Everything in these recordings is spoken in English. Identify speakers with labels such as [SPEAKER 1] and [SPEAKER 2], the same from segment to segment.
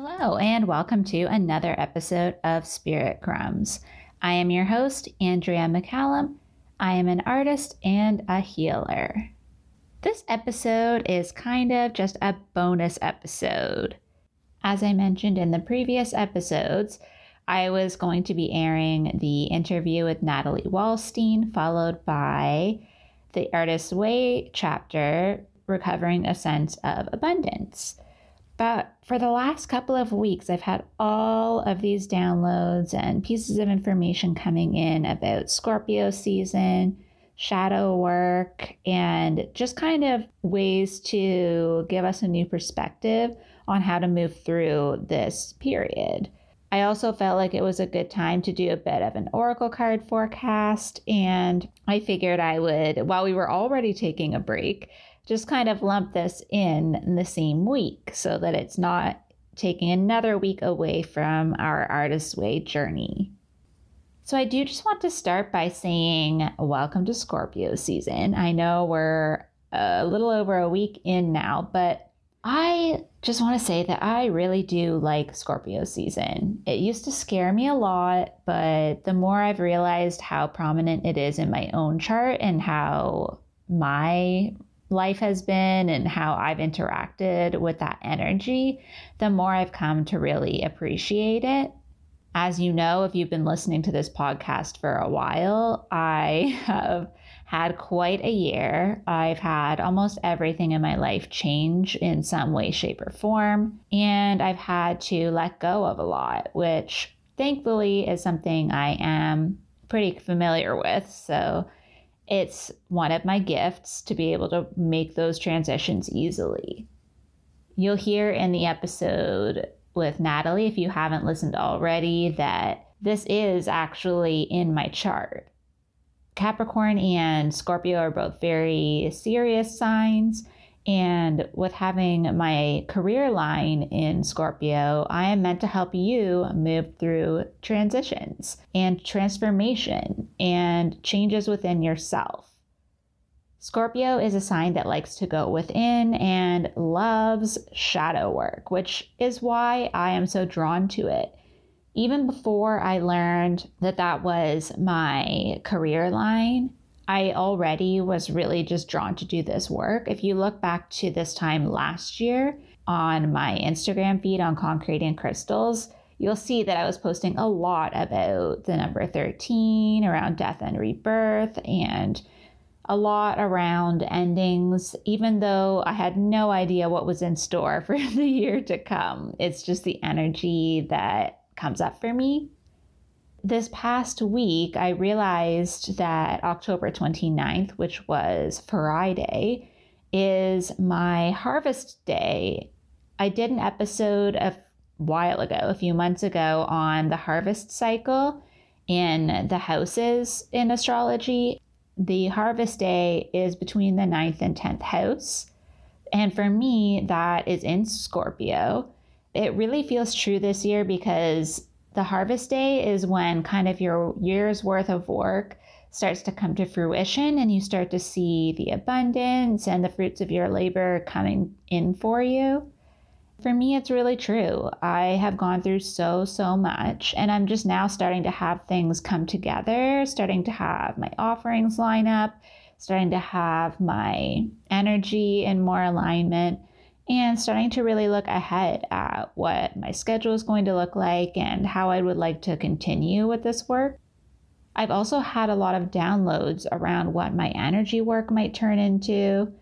[SPEAKER 1] Hello, and welcome to another episode of Spirit Crumbs. I am your host, Andrea McCallum. I am an artist and a healer. This episode is kind of just a bonus episode. As I mentioned in the previous episodes, I was going to be airing the interview with Natalie Wallstein, followed by the Artist's Way chapter, Recovering a Sense of Abundance. But for the last couple of weeks, I've had all of these downloads and pieces of information coming in about Scorpio season, shadow work, and just kind of ways to give us a new perspective on how to move through this period. I also felt like it was a good time to do a bit of an oracle card forecast, and I figured I would, while we were already taking a break, just kind of lump this in, the same week so that it's not taking another week away from our Artist's Way journey. So, I do just want to start by saying welcome to Scorpio season. I know we're a little over a week in now, but I just want to say that I really do like Scorpio season. It used to scare me a lot, but the more I've realized how prominent it is in my own chart and how my life has been and how I've interacted with that energy, the more I've come to really appreciate it. As you know, if you've been listening to this podcast for a while, I have had quite a year. I've had almost everything in my life change in some way, shape, or form. And I've had to let go of a lot, which thankfully is something I am pretty familiar with. So it's one of my gifts to be able to make those transitions easily. You'll hear in the episode with Natalie, if you haven't listened already, that this is actually in my chart. Capricorn and Scorpio are both very serious signs, and with having my career line in Scorpio, I am meant to help you move through transitions and transformation and changes within yourself. Scorpio is a sign that likes to go within and loves shadow work, which is why I am so drawn to it. Even before I learned that that was my career line, I already was really just drawn to do this work. If you look back to this time last year on my Instagram feed on concrete and crystals, you'll see that I was posting a lot about the number 13, around death and rebirth, and a lot around endings, even though I had no idea what was in store for the year to come. It's just the energy that comes up for me this past week, I realized that October 29th, which was Friday, is my harvest day. I did an episode a while ago, a few months ago, on the harvest cycle in the houses in astrology. The harvest day is between the 9th and 10th house. And for me, that is in Scorpio. It really feels true this year because the harvest day is when kind of your year's worth of work starts to come to fruition and you start to see the abundance and the fruits of your labor coming in for you. For me, it's really true. I have gone through so, so much, and I'm just now starting to have things come together, starting to have my offerings line up, starting to have my energy in more alignment and starting to really look ahead at what my schedule is going to look like and how I would like to continue with this work. I've also had a lot of downloads around what my energy work might turn into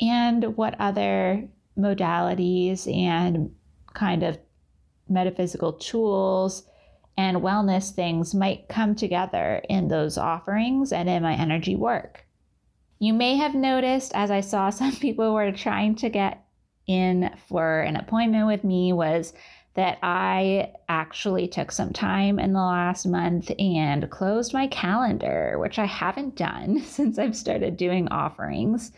[SPEAKER 1] and what other modalities and kind of metaphysical tools and wellness things might come together in those offerings and in my energy work. You may have noticed as I saw some people were trying to get in for an appointment with me was that I actually took some time in the last month and closed my calendar, which I haven't done since I've started doing offerings.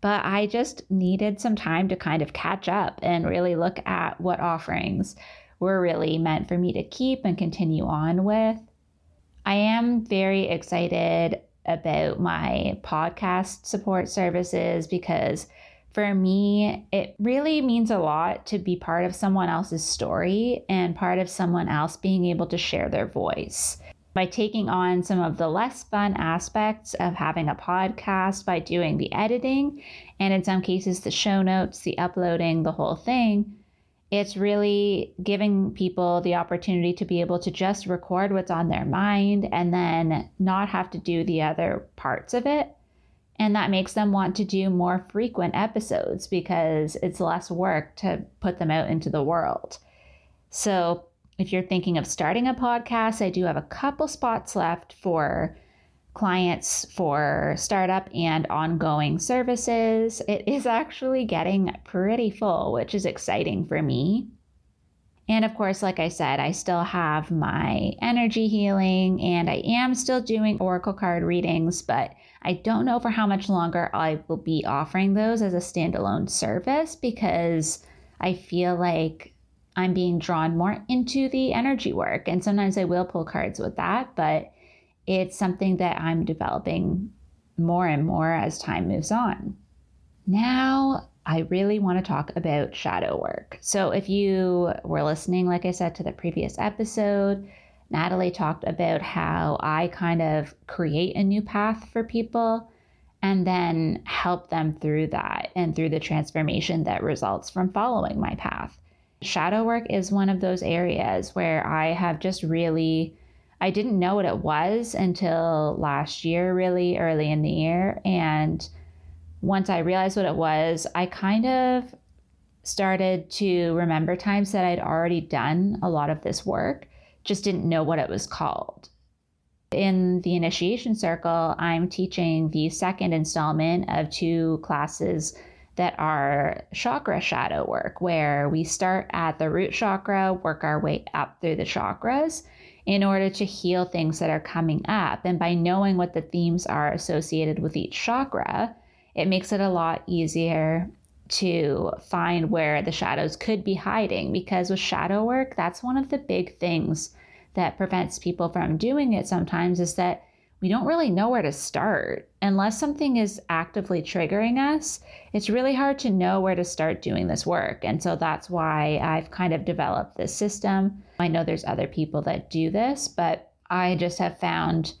[SPEAKER 1] But I just needed some time to kind of catch up and really look at what offerings were really meant for me to keep and continue on with. I am very excited about my podcast support services because for me, it really means a lot to be part of someone else's story and part of someone else being able to share their voice. By taking on some of the less fun aspects of having a podcast, by doing the editing, and in some cases, the show notes, the uploading, the whole thing, it's really giving people the opportunity to be able to just record what's on their mind and then not have to do the other parts of it and that makes them want to do more frequent episodes because it's less work to put them out into the world. So, if you're thinking of starting a podcast, I do have a couple spots left for clients for startup and ongoing services. It is actually getting pretty full, which is exciting for me. And of course, like I said, I still have my energy healing and I am still doing oracle card readings, but I don't know for how much longer I will be offering those as a standalone service because I feel like I'm being drawn more into the energy work. And sometimes I will pull cards with that, but it's something that I'm developing more and more as time moves on. Now, I really want to talk about shadow work. So, if you were listening, like I said, to the previous episode, Natalie talked about how I kind of create a new path for people and then help them through that and through the transformation that results from following my path. Shadow work is one of those areas where I have just really, I didn't know what it was until last year, really early in the year. And once I realized what it was, I kind of started to remember times that I'd already done a lot of this work just didn't know what it was called. In the initiation circle, I'm teaching the second installment of two classes that are chakra shadow work, where we start at the root chakra, work our way up through the chakras in order to heal things that are coming up. And by knowing what the themes are associated with each chakra, it makes it a lot easier to find where the shadows could be hiding because with shadow work, that's one of the big things that prevents people from doing it sometimes is that we don't really know where to start. Unless something is actively triggering us, it's really hard to know where to start doing this work. And so that's why I've kind of developed this system. I know there's other people that do this, but I just have found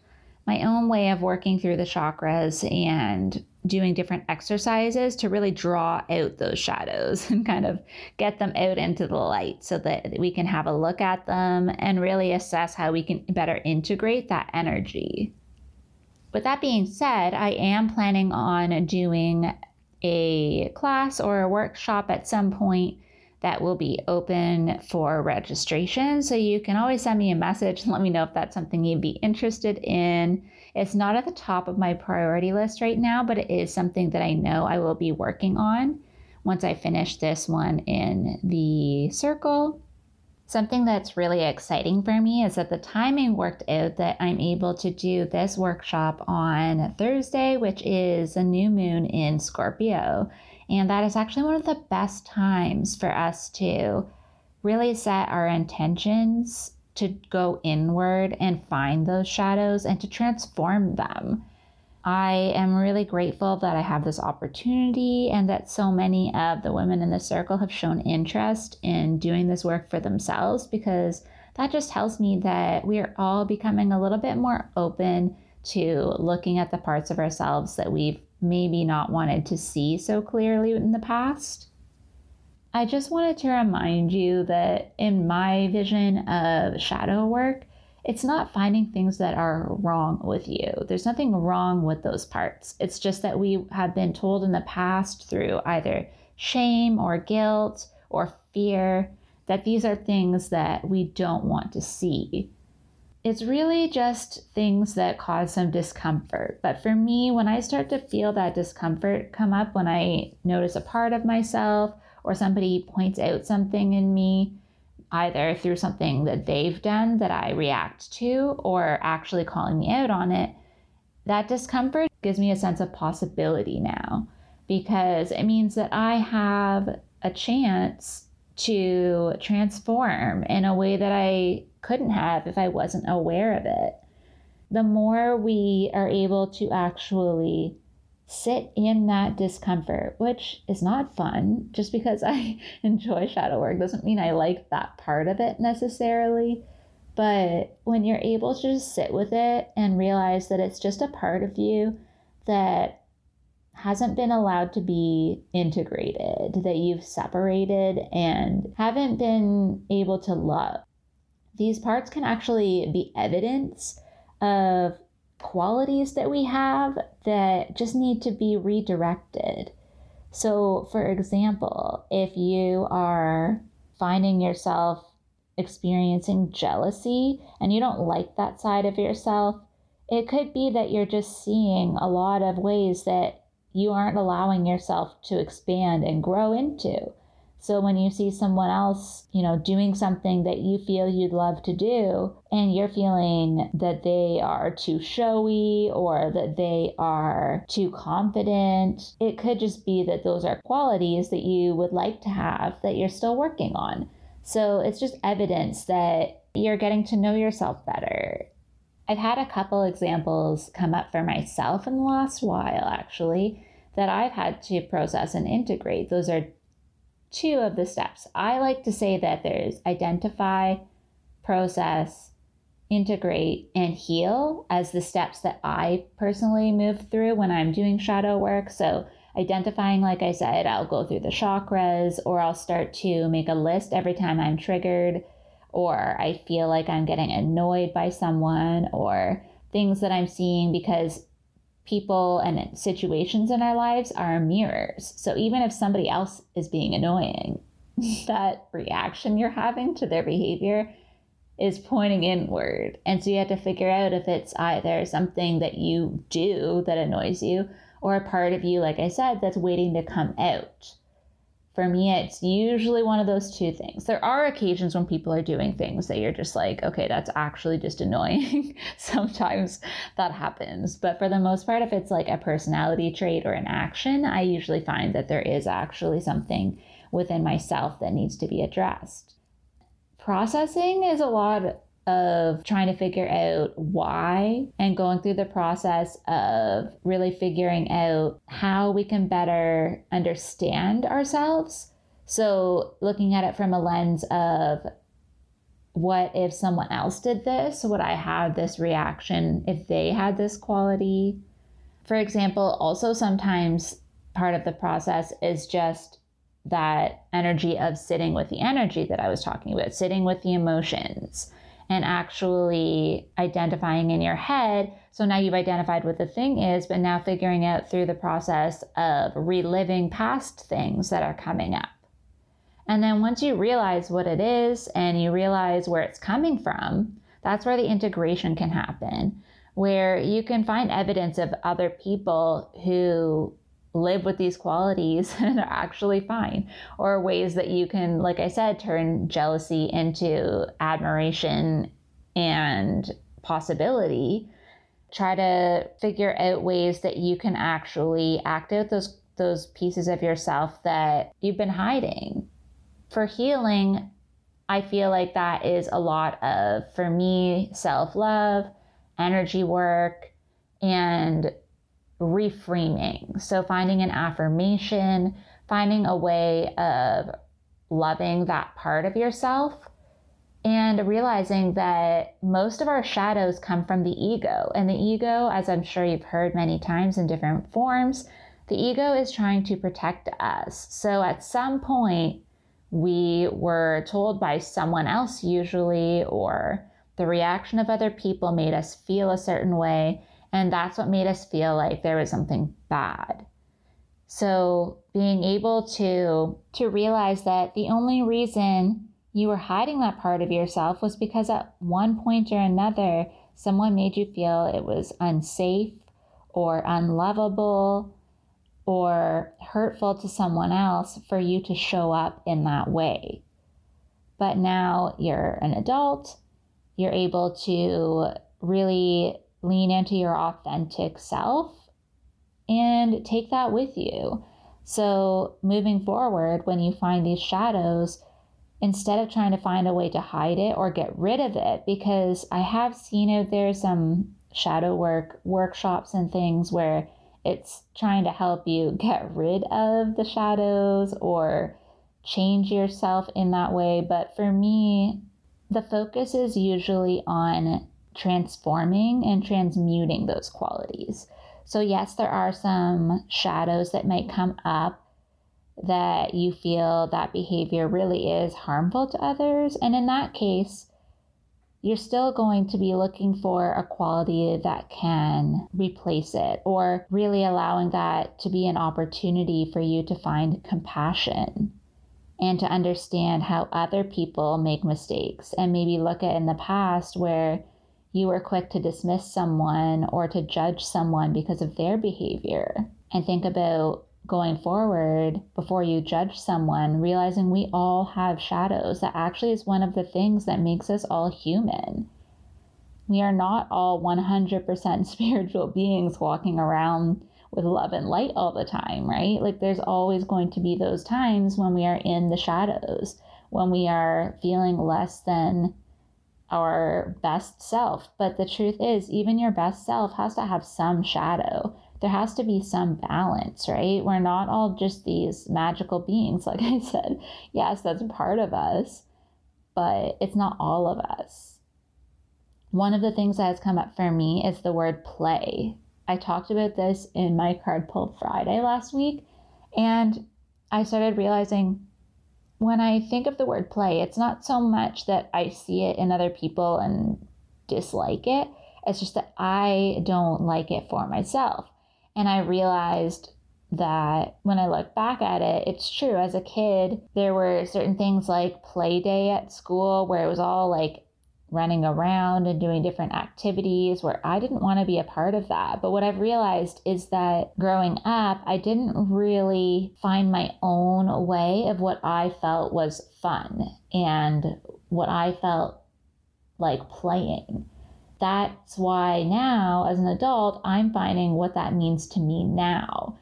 [SPEAKER 1] my own way of working through the chakras and doing different exercises to really draw out those shadows and kind of get them out into the light so that we can have a look at them and really assess how we can better integrate that energy. With that being said, I am planning on doing a class or a workshop at some point that will be open for registration. So you can always send me a message and let me know if that's something you'd be interested in. It's not at the top of my priority list right now, but it is something that I know I will be working on once I finish this one in the circle. Something that's really exciting for me is that the timing worked out that I'm able to do this workshop on Thursday, which is a new moon in Scorpio. And that is actually one of the best times for us to really set our intentions to go inward and find those shadows and to transform them. I am really grateful that I have this opportunity and that so many of the women in the circle have shown interest in doing this work for themselves because that just tells me that we are all becoming a little bit more open to looking at the parts of ourselves that we've maybe not wanted to see so clearly in the past. I just wanted to remind you that in my vision of shadow work, it's not finding things that are wrong with you. There's nothing wrong with those parts. It's just that we have been told in the past through either shame or guilt or fear that these are things that we don't want to see it's really just things that cause some discomfort. But for me, when I start to feel that discomfort come up, when I notice a part of myself or somebody points out something in me, either through something that they've done that I react to or actually calling me out on it, that discomfort gives me a sense of possibility now because it means that I have a chance to transform in a way that I couldn't have if I wasn't aware of it. The more we are able to actually sit in that discomfort, which is not fun. Just because I enjoy shadow work doesn't mean I like that part of it necessarily. But when you're able to just sit with it and realize that it's just a part of you that hasn't been allowed to be integrated, that you've separated and haven't been able to love, these parts can actually be evidence of qualities that we have that just need to be redirected. So, for example, if you are finding yourself experiencing jealousy and you don't like that side of yourself, it could be that you're just seeing a lot of ways that you aren't allowing yourself to expand and grow into. So when you see someone else, you know, doing something that you feel you'd love to do, and you're feeling that they are too showy or that they are too confident, it could just be that those are qualities that you would like to have that you're still working on. So it's just evidence that you're getting to know yourself better. I've had a couple examples come up for myself in the last while, actually, that I've had to process and integrate. Those are two of the steps. I like to say that there's identify, process, integrate, and heal as the steps that I personally move through when I'm doing shadow work. So, identifying, like I said, I'll go through the chakras or I'll start to make a list every time I'm triggered or I feel like I'm getting annoyed by someone or things that I'm seeing because people and situations in our lives are mirrors. So even if somebody else is being annoying, that reaction you're having to their behavior is pointing inward. And so you have to figure out if it's either something that you do that annoys you or a part of you, like I said, that's waiting to come out for me, it's usually one of those two things. There are occasions when people are doing things that you're just like, okay, that's actually just annoying. Sometimes that happens. But for the most part, if it's like a personality trait or an action, I usually find that there is actually something within myself that needs to be addressed. Processing is a lot of trying to figure out why and going through the process of really figuring out how we can better understand ourselves. So, looking at it from a lens of what if someone else did this? Would I have this reaction if they had this quality? For example, also sometimes part of the process is just that energy of sitting with the energy that I was talking about, sitting with the emotions and actually identifying in your head. So now you've identified what the thing is, but now figuring out through the process of reliving past things that are coming up. And then once you realize what it is and you realize where it's coming from, that's where the integration can happen, where you can find evidence of other people who live with these qualities and are actually fine. Or ways that you can like i said turn jealousy into admiration and possibility. Try to figure out ways that you can actually act out those those pieces of yourself that you've been hiding. For healing i feel like that is a lot of for me self-love energy work and reframing. So, finding an affirmation, finding a way of loving that part of yourself, and realizing that most of our shadows come from the ego. And the ego, as I'm sure you've heard many times in different forms, the ego is trying to protect us. So, at some point, we were told by someone else, usually, or the reaction of other people made us feel a certain way and that's what made us feel like there was something bad. So being able to to realize that the only reason you were hiding that part of yourself was because at one point or another someone made you feel it was unsafe or unlovable or hurtful to someone else for you to show up in that way. But now you're an adult, you're able to really lean into your authentic self and take that with you. So, moving forward, when you find these shadows, instead of trying to find a way to hide it or get rid of it, because I have seen out there some shadow work workshops and things where it's trying to help you get rid of the shadows or change yourself in that way. But for me, the focus is usually on transforming and transmuting those qualities. So, yes, there are some shadows that might come up that you feel that behavior really is harmful to others. And in that case, you're still going to be looking for a quality that can replace it or really allowing that to be an opportunity for you to find compassion and to understand how other people make mistakes and maybe look at in the past where you were quick to dismiss someone or to judge someone because of their behavior and think about going forward before you judge someone, realizing we all have shadows. That actually is one of the things that makes us all human. We are not all 100% spiritual beings walking around with love and light all the time, right? Like there's always going to be those times when we are in the shadows, when we are feeling less than our best self. But the truth is, even your best self has to have some shadow there has to be some balance, right? We're not all just these magical beings, like I said. Yes, that's part of us, but it's not all of us. One of the things that has come up for me is the word play. I talked about this in my card pull Friday last week, and I started realizing when I think of the word play, it's not so much that I see it in other people and dislike it. It's just that I don't like it for myself. And I realized that when I look back at it, it's true. As a kid, there were certain things like play day at school where it was all like running around and doing different activities where I didn't want to be a part of that. But what I've realized is that growing up, I didn't really find my own way of what I felt was fun and what I felt like playing that's why now, as an adult, I'm finding what that means to me now.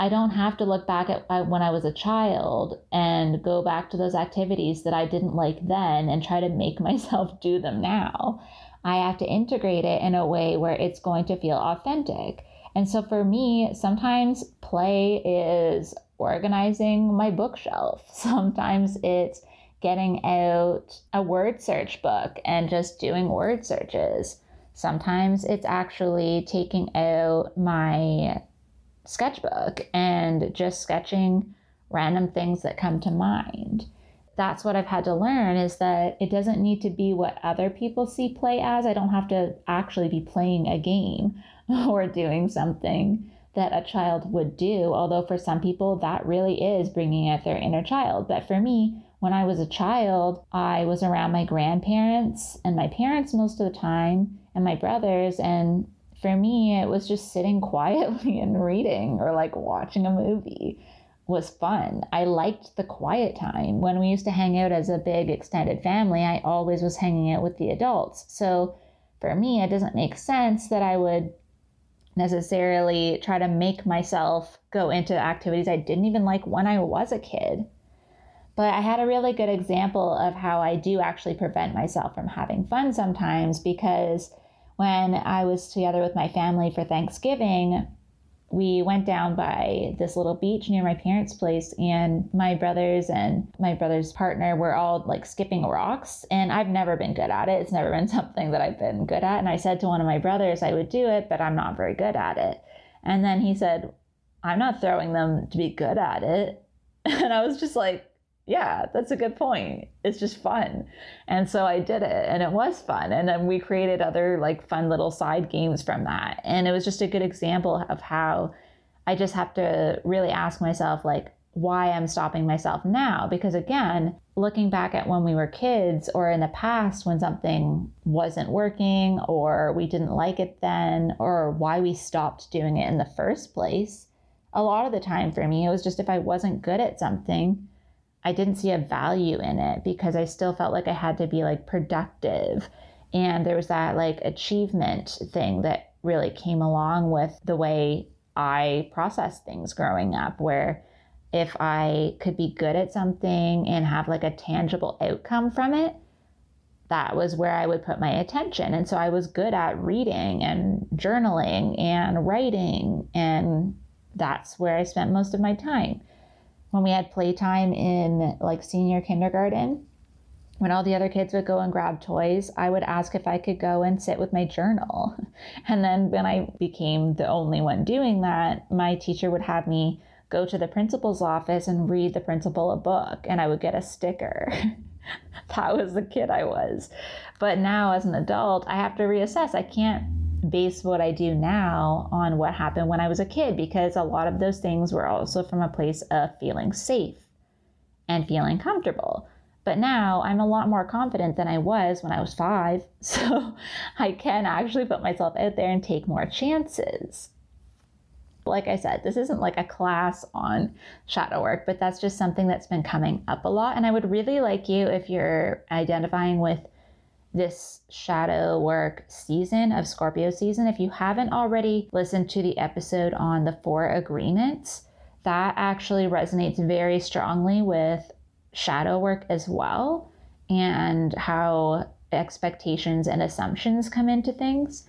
[SPEAKER 1] I don't have to look back at when I was a child and go back to those activities that I didn't like then and try to make myself do them now. I have to integrate it in a way where it's going to feel authentic. And so for me, sometimes play is organizing my bookshelf. Sometimes it's getting out a word search book and just doing word searches. Sometimes it's actually taking out my sketchbook and just sketching random things that come to mind. That's what I've had to learn is that it doesn't need to be what other people see play as. I don't have to actually be playing a game or doing something that a child would do, although for some people that really is bringing out their inner child. But for me, when I was a child, I was around my grandparents and my parents most of the time, and my brothers. And for me, it was just sitting quietly and reading or like watching a movie was fun. I liked the quiet time. When we used to hang out as a big extended family, I always was hanging out with the adults. So for me, it doesn't make sense that I would necessarily try to make myself go into activities I didn't even like when I was a kid. But I had a really good example of how I do actually prevent myself from having fun sometimes because when I was together with my family for Thanksgiving, we went down by this little beach near my parents' place, and my brothers and my brother's partner were all like skipping rocks. And I've never been good at it. It's never been something that I've been good at. And I said to one of my brothers I would do it, but I'm not very good at it. And then he said, I'm not throwing them to be good at it. And I was just like, yeah, that's a good point. It's just fun. And so I did it and it was fun. And then we created other like fun little side games from that. And it was just a good example of how I just have to really ask myself, like, why I'm stopping myself now. Because again, looking back at when we were kids or in the past when something wasn't working or we didn't like it then or why we stopped doing it in the first place, a lot of the time for me, it was just if I wasn't good at something, I didn't see a value in it because I still felt like I had to be like productive. And there was that like achievement thing that really came along with the way I processed things growing up, where if I could be good at something and have like a tangible outcome from it, that was where I would put my attention. And so I was good at reading and journaling and writing, and that's where I spent most of my time. When we had playtime in like senior kindergarten, when all the other kids would go and grab toys, I would ask if I could go and sit with my journal. And then when I became the only one doing that, my teacher would have me go to the principal's office and read the principal a book, and I would get a sticker. that was the kid I was. But now, as an adult, I have to reassess. I can't base what I do now on what happened when I was a kid because a lot of those things were also from a place of feeling safe and feeling comfortable. But now I'm a lot more confident than I was when I was five. So I can actually put myself out there and take more chances like I said, this isn't like a class on shadow work, but that's just something that's been coming up a lot. And I would really like you, if you're identifying with this shadow work season of Scorpio season, if you haven't already listened to the episode on the four agreements, that actually resonates very strongly with shadow work as well and how expectations and assumptions come into things.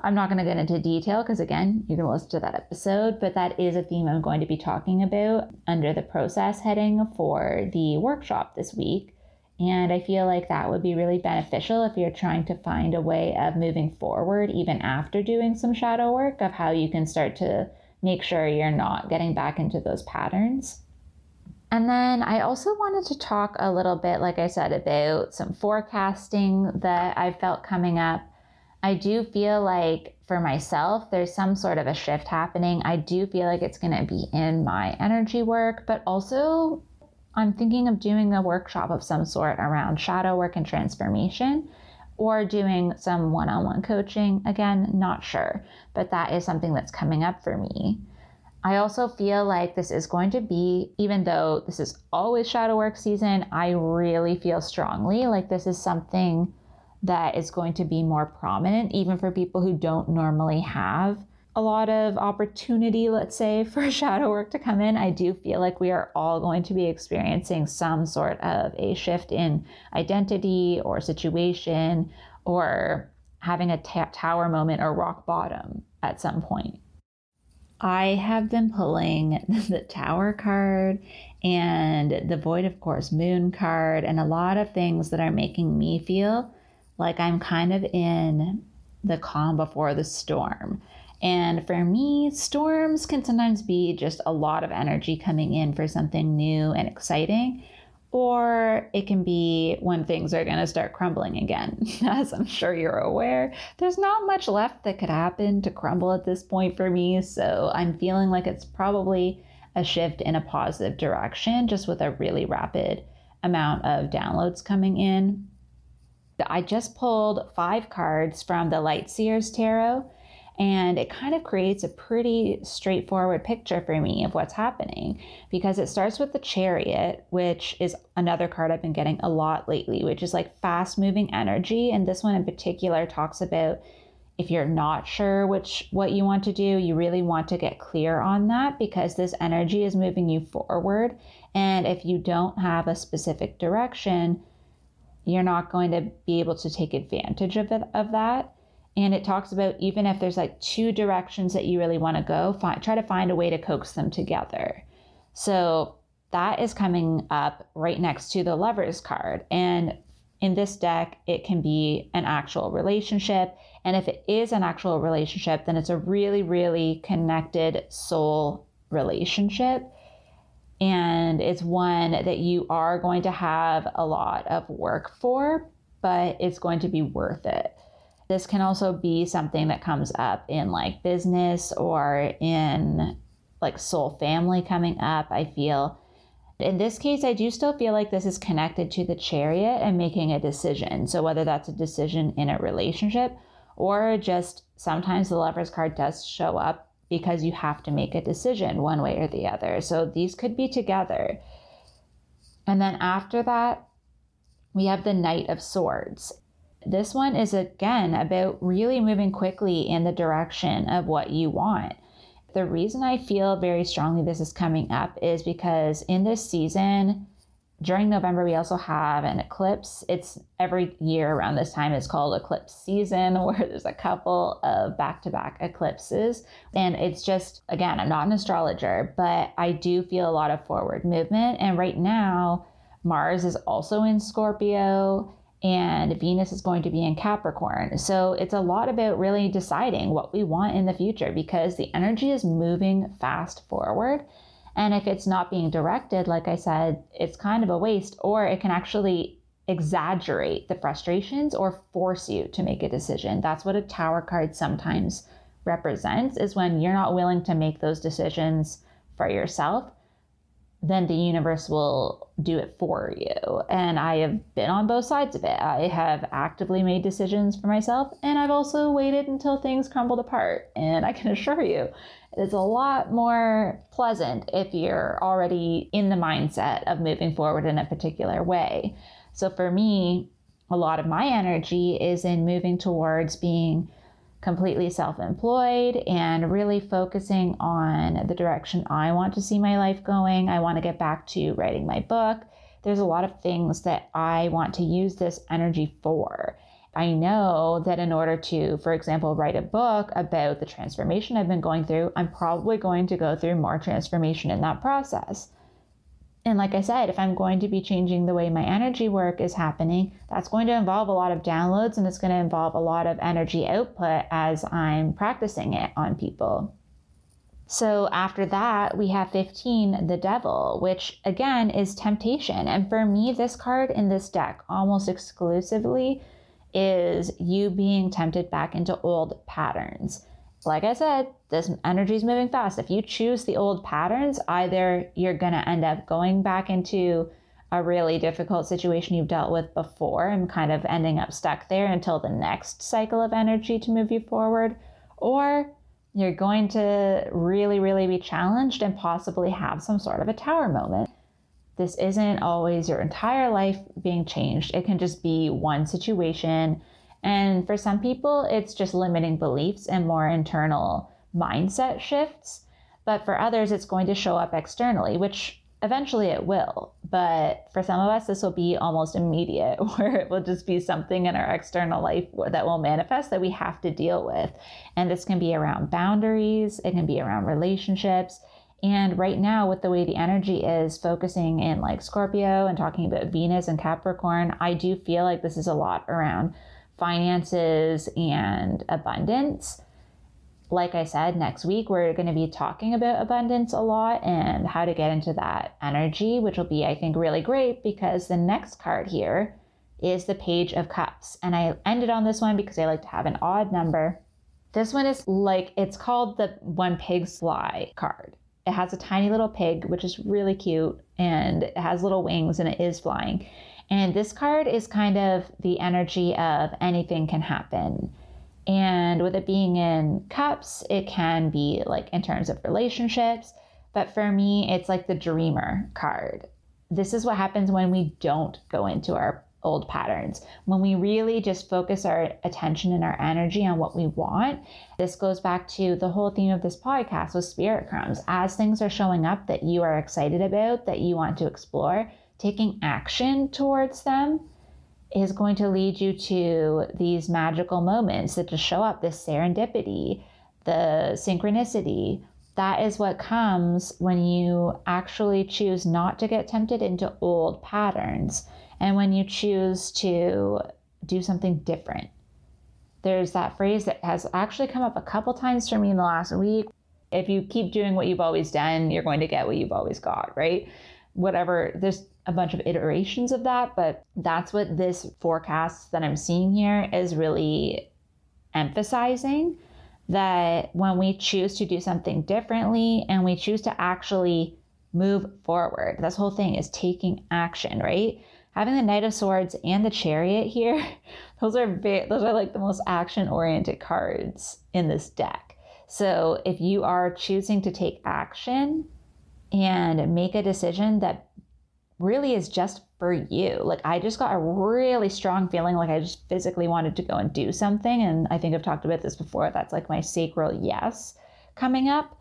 [SPEAKER 1] I'm not going to get into detail because, again, you can listen to that episode, but that is a theme I'm going to be talking about under the process heading for the workshop this week. And I feel like that would be really beneficial if you're trying to find a way of moving forward, even after doing some shadow work, of how you can start to make sure you're not getting back into those patterns. And then I also wanted to talk a little bit, like I said, about some forecasting that I felt coming up I do feel like for myself, there's some sort of a shift happening. I do feel like it's going to be in my energy work, but also I'm thinking of doing a workshop of some sort around shadow work and transformation or doing some one on one coaching. Again, not sure, but that is something that's coming up for me. I also feel like this is going to be, even though this is always shadow work season, I really feel strongly like this is something that is going to be more prominent, even for people who don't normally have a lot of opportunity, let's say, for shadow work to come in. I do feel like we are all going to be experiencing some sort of a shift in identity or situation or having a t- tower moment or rock bottom at some point. I have been pulling the Tower card and the Void of Course Moon card and a lot of things that are making me feel like I'm kind of in the calm before the storm. And for me, storms can sometimes be just a lot of energy coming in for something new and exciting, or it can be when things are going to start crumbling again. As I'm sure you're aware, there's not much left that could happen to crumble at this point for me, so I'm feeling like it's probably a shift in a positive direction, just with a really rapid amount of downloads coming in. I just pulled five cards from the Light Seers Tarot, and it kind of creates a pretty straightforward picture for me of what's happening because it starts with the Chariot, which is another card I've been getting a lot lately, which is like fast moving energy. And this one in particular talks about if you're not sure which what you want to do, you really want to get clear on that because this energy is moving you forward. And if you don't have a specific direction, you're not going to be able to take advantage of it, of that. And it talks about even if there's like two directions that you really want to go, try to find a way to coax them together. So that is coming up right next to the lovers card. And in this deck, it can be an actual relationship. And if it is an actual relationship, then it's a really, really connected soul relationship and it's one that you are going to have a lot of work for, but it's going to be worth it. This can also be something that comes up in like business or in like soul family coming up. I feel in this case, I do still feel like this is connected to the chariot and making a decision. So, whether that's a decision in a relationship or just sometimes the lover's card does show up because you have to make a decision one way or the other. So these could be together. And then after that, we have the Knight of Swords. This one is again about really moving quickly in the direction of what you want. The reason I feel very strongly this is coming up is because in this season, during November, we also have an eclipse. It's every year around this time, it's called eclipse season, where there's a couple of back to back eclipses. And it's just, again, I'm not an astrologer, but I do feel a lot of forward movement. And right now, Mars is also in Scorpio and Venus is going to be in Capricorn. So it's a lot about really deciding what we want in the future because the energy is moving fast forward. And if it's not being directed, like I said, it's kind of a waste, or it can actually exaggerate the frustrations or force you to make a decision. That's what a tower card sometimes represents is when you're not willing to make those decisions for yourself then the universe will do it for you. And I have been on both sides of it. I have actively made decisions for myself, and I've also waited until things crumbled apart. And I can assure you, it's a lot more pleasant if you're already in the mindset of moving forward in a particular way. So for me, a lot of my energy is in moving towards being completely self employed and really focusing on the direction I want to see my life going. I want to get back to writing my book. There's a lot of things that I want to use this energy for. I know that in order to, for example, write a book about the transformation I've been going through, I'm probably going to go through more transformation in that process. And like I said, if I'm going to be changing the way my energy work is happening, that's going to involve a lot of downloads and it's going to involve a lot of energy output as I'm practicing it on people. So after that, we have 15, the devil, which again is temptation. And for me, this card in this deck almost exclusively is you being tempted back into old patterns like I said, this energy is moving fast. If you choose the old patterns, either you're going to end up going back into a really difficult situation you've dealt with before and kind of ending up stuck there until the next cycle of energy to move you forward, or you're going to really, really be challenged and possibly have some sort of a tower moment. This isn't always your entire life being changed, it can just be one situation and for some people, it's just limiting beliefs and more internal mindset shifts. But for others, it's going to show up externally, which eventually it will. But for some of us, this will be almost immediate, where it will just be something in our external life that will manifest that we have to deal with. And this can be around boundaries, it can be around relationships. And right now, with the way the energy is focusing in like Scorpio and talking about Venus and Capricorn, I do feel like this is a lot around finances and abundance. Like I said, next week we're going to be talking about abundance a lot and how to get into that energy, which will be, I think, really great because the next card here is the Page of Cups. And I ended on this one because I like to have an odd number. This one is like, it's called the When Pigs Fly card. It has a tiny little pig, which is really cute, and it has little wings and it is flying. And this card is kind of the energy of anything can happen. And with it being in cups, it can be like in terms of relationships. But for me, it's like the dreamer card. This is what happens when we don't go into our old patterns. When we really just focus our attention and our energy on what we want, this goes back to the whole theme of this podcast with spirit crumbs. As things are showing up that you are excited about, that you want to explore, taking action towards them is going to lead you to these magical moments that just show up this serendipity, the synchronicity. That is what comes when you actually choose not to get tempted into old patterns and when you choose to do something different. There's that phrase that has actually come up a couple times for me in the last week. If you keep doing what you've always done, you're going to get what you've always got, right? Whatever, there's a bunch of iterations of that, but that's what this forecast that I'm seeing here is really emphasizing that when we choose to do something differently and we choose to actually move forward, this whole thing is taking action, right? Having the Knight of Swords and the Chariot here, those are those are like the most action oriented cards in this deck. So if you are choosing to take action and make a decision that really is just for you. Like I just got a really strong feeling like I just physically wanted to go and do something. And I think I've talked about this before. That's like my sacral yes coming up.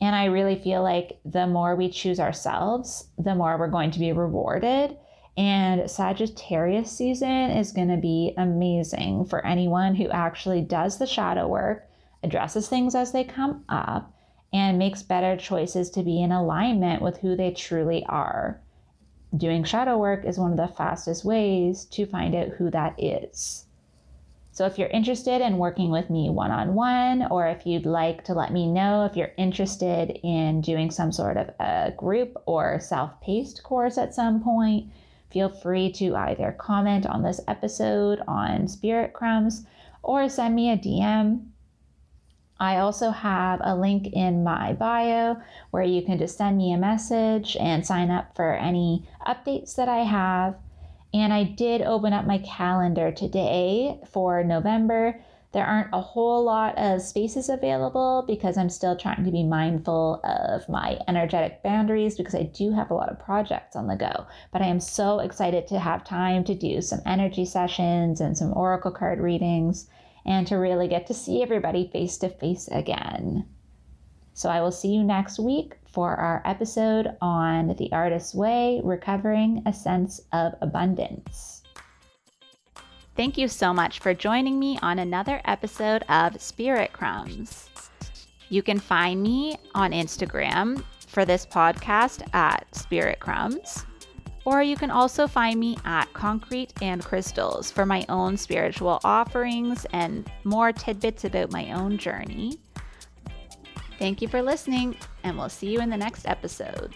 [SPEAKER 1] And I really feel like the more we choose ourselves, the more we're going to be rewarded. And Sagittarius season is going to be amazing for anyone who actually does the shadow work, addresses things as they come up, and makes better choices to be in alignment with who they truly are. Doing shadow work is one of the fastest ways to find out who that is. So, if you're interested in working with me one on one, or if you'd like to let me know if you're interested in doing some sort of a group or self paced course at some point, feel free to either comment on this episode on Spirit Crumbs or send me a DM. I also have a link in my bio where you can just send me a message and sign up for any updates that I have. And I did open up my calendar today for November there aren't a whole lot of spaces available because I'm still trying to be mindful of my energetic boundaries because I do have a lot of projects on the go. But I am so excited to have time to do some energy sessions and some oracle card readings and to really get to see everybody face to face again. So I will see you next week for our episode on the artist's way, recovering a sense of abundance. Thank you so much for joining me on another episode of Spirit Crumbs. You can find me on Instagram for this podcast at Spirit Crumbs, or you can also find me at Concrete and Crystals for my own spiritual offerings and more tidbits about my own journey. Thank you for listening, and we'll see you in the next episode.